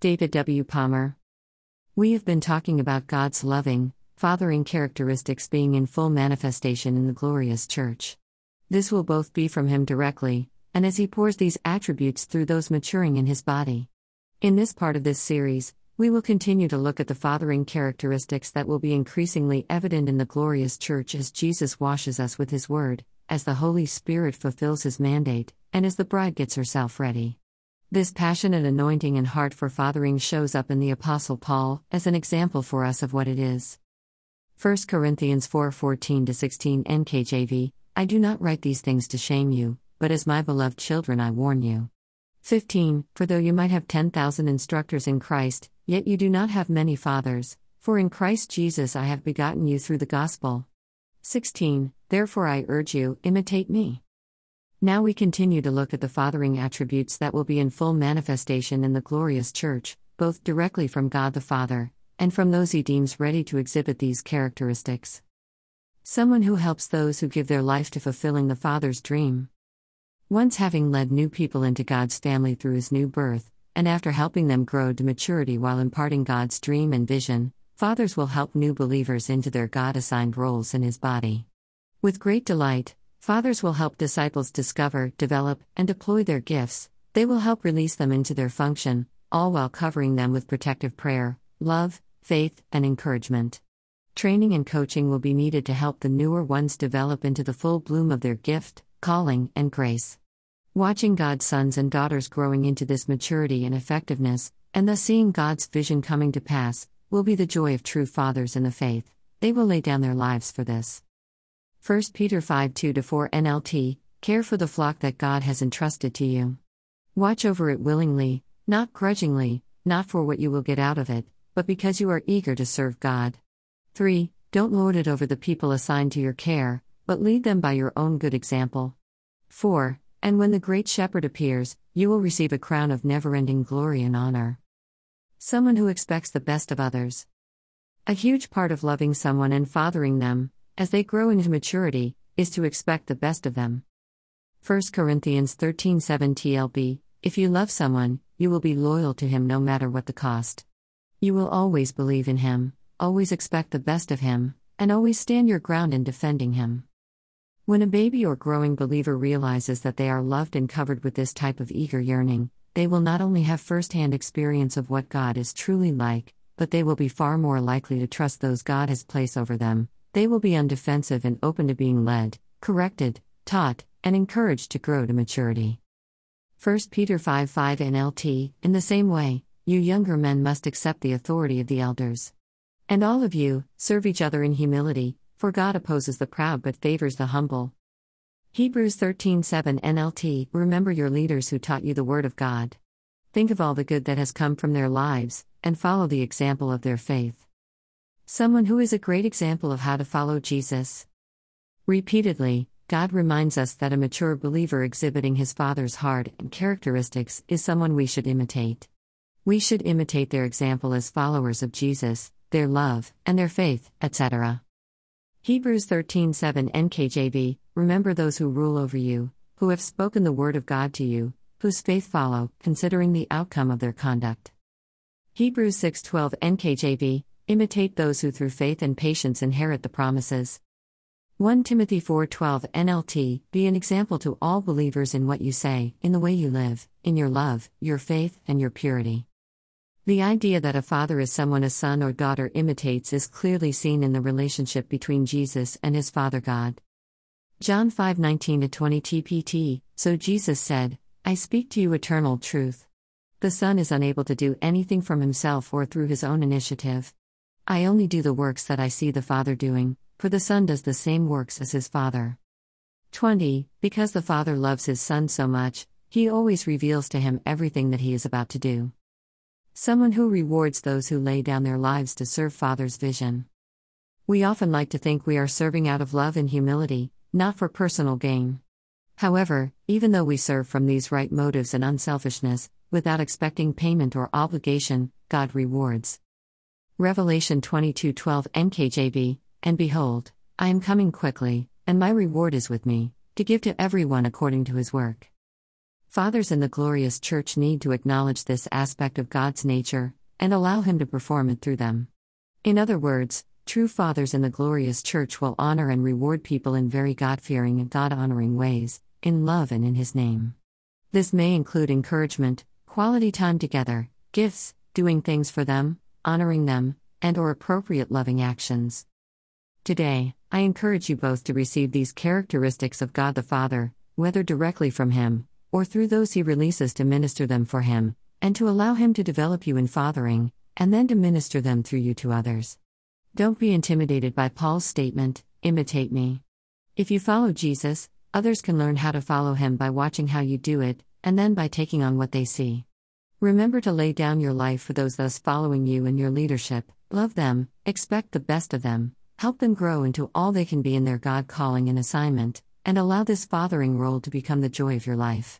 David W. Palmer. We have been talking about God's loving, fathering characteristics being in full manifestation in the glorious church. This will both be from Him directly, and as He pours these attributes through those maturing in His body. In this part of this series, we will continue to look at the fathering characteristics that will be increasingly evident in the glorious church as Jesus washes us with His Word, as the Holy Spirit fulfills His mandate, and as the bride gets herself ready. This passionate anointing and heart for fathering shows up in the Apostle Paul as an example for us of what it is. 1 Corinthians 4 14 16 NKJV I do not write these things to shame you, but as my beloved children I warn you. 15 For though you might have 10,000 instructors in Christ, yet you do not have many fathers, for in Christ Jesus I have begotten you through the gospel. 16 Therefore I urge you, imitate me. Now we continue to look at the fathering attributes that will be in full manifestation in the glorious church, both directly from God the Father, and from those he deems ready to exhibit these characteristics. Someone who helps those who give their life to fulfilling the Father's dream. Once having led new people into God's family through his new birth, and after helping them grow to maturity while imparting God's dream and vision, fathers will help new believers into their God assigned roles in his body. With great delight, Fathers will help disciples discover, develop, and deploy their gifts, they will help release them into their function, all while covering them with protective prayer, love, faith, and encouragement. Training and coaching will be needed to help the newer ones develop into the full bloom of their gift, calling, and grace. Watching God's sons and daughters growing into this maturity and effectiveness, and thus seeing God's vision coming to pass, will be the joy of true fathers in the faith. They will lay down their lives for this. 1 Peter 5 2 4 NLT Care for the flock that God has entrusted to you. Watch over it willingly, not grudgingly, not for what you will get out of it, but because you are eager to serve God. 3. Don't lord it over the people assigned to your care, but lead them by your own good example. 4. And when the great shepherd appears, you will receive a crown of never ending glory and honor. Someone who expects the best of others. A huge part of loving someone and fathering them, as they grow into maturity, is to expect the best of them. 1 Corinthians 13:7 TLB If you love someone, you will be loyal to him no matter what the cost. You will always believe in him, always expect the best of him, and always stand your ground in defending him. When a baby or growing believer realizes that they are loved and covered with this type of eager yearning, they will not only have first hand experience of what God is truly like, but they will be far more likely to trust those God has placed over them, they will be undefensive and open to being led, corrected, taught, and encouraged to grow to maturity. 1 Peter 5 5 NLT In the same way, you younger men must accept the authority of the elders. And all of you, serve each other in humility, for God opposes the proud but favors the humble. Hebrews 13:7 NLT Remember your leaders who taught you the word of God. Think of all the good that has come from their lives and follow the example of their faith. Someone who is a great example of how to follow Jesus. Repeatedly, God reminds us that a mature believer exhibiting his Father's heart and characteristics is someone we should imitate. We should imitate their example as followers of Jesus, their love, and their faith, etc. Hebrews 13:7 NKJV Remember those who rule over you, who have spoken the word of God to you, whose faith follow, considering the outcome of their conduct. Hebrews 6:12 NKJV Imitate those who through faith and patience inherit the promises. 1 Timothy 4:12 NLT Be an example to all believers in what you say, in the way you live, in your love, your faith, and your purity. The idea that a father is someone a son or daughter imitates is clearly seen in the relationship between Jesus and his Father God. John 5:19 20 TPT So Jesus said, I speak to you eternal truth. The Son is unable to do anything from himself or through his own initiative. I only do the works that I see the Father doing, for the Son does the same works as his Father. 20. Because the Father loves his Son so much, he always reveals to him everything that he is about to do. Someone who rewards those who lay down their lives to serve Father's vision. We often like to think we are serving out of love and humility, not for personal gain. However, even though we serve from these right motives and unselfishness, without expecting payment or obligation, God rewards. Revelation 22:12 NKJV And behold, I am coming quickly, and my reward is with me, to give to everyone according to his work. Fathers in the glorious church need to acknowledge this aspect of God's nature and allow Him to perform it through them. In other words, true fathers in the glorious church will honor and reward people in very God fearing and God honoring ways, in love and in His name. This may include encouragement, quality time together, gifts, doing things for them, honoring them, and or appropriate loving actions. Today, I encourage you both to receive these characteristics of God the Father, whether directly from him or through those he releases to minister them for him, and to allow him to develop you in fathering and then to minister them through you to others. Don't be intimidated by Paul's statement, imitate me. If you follow Jesus, others can learn how to follow him by watching how you do it, and then by taking on what they see. Remember to lay down your life for those thus following you in your leadership, love them, expect the best of them, help them grow into all they can be in their God calling and assignment, and allow this fathering role to become the joy of your life.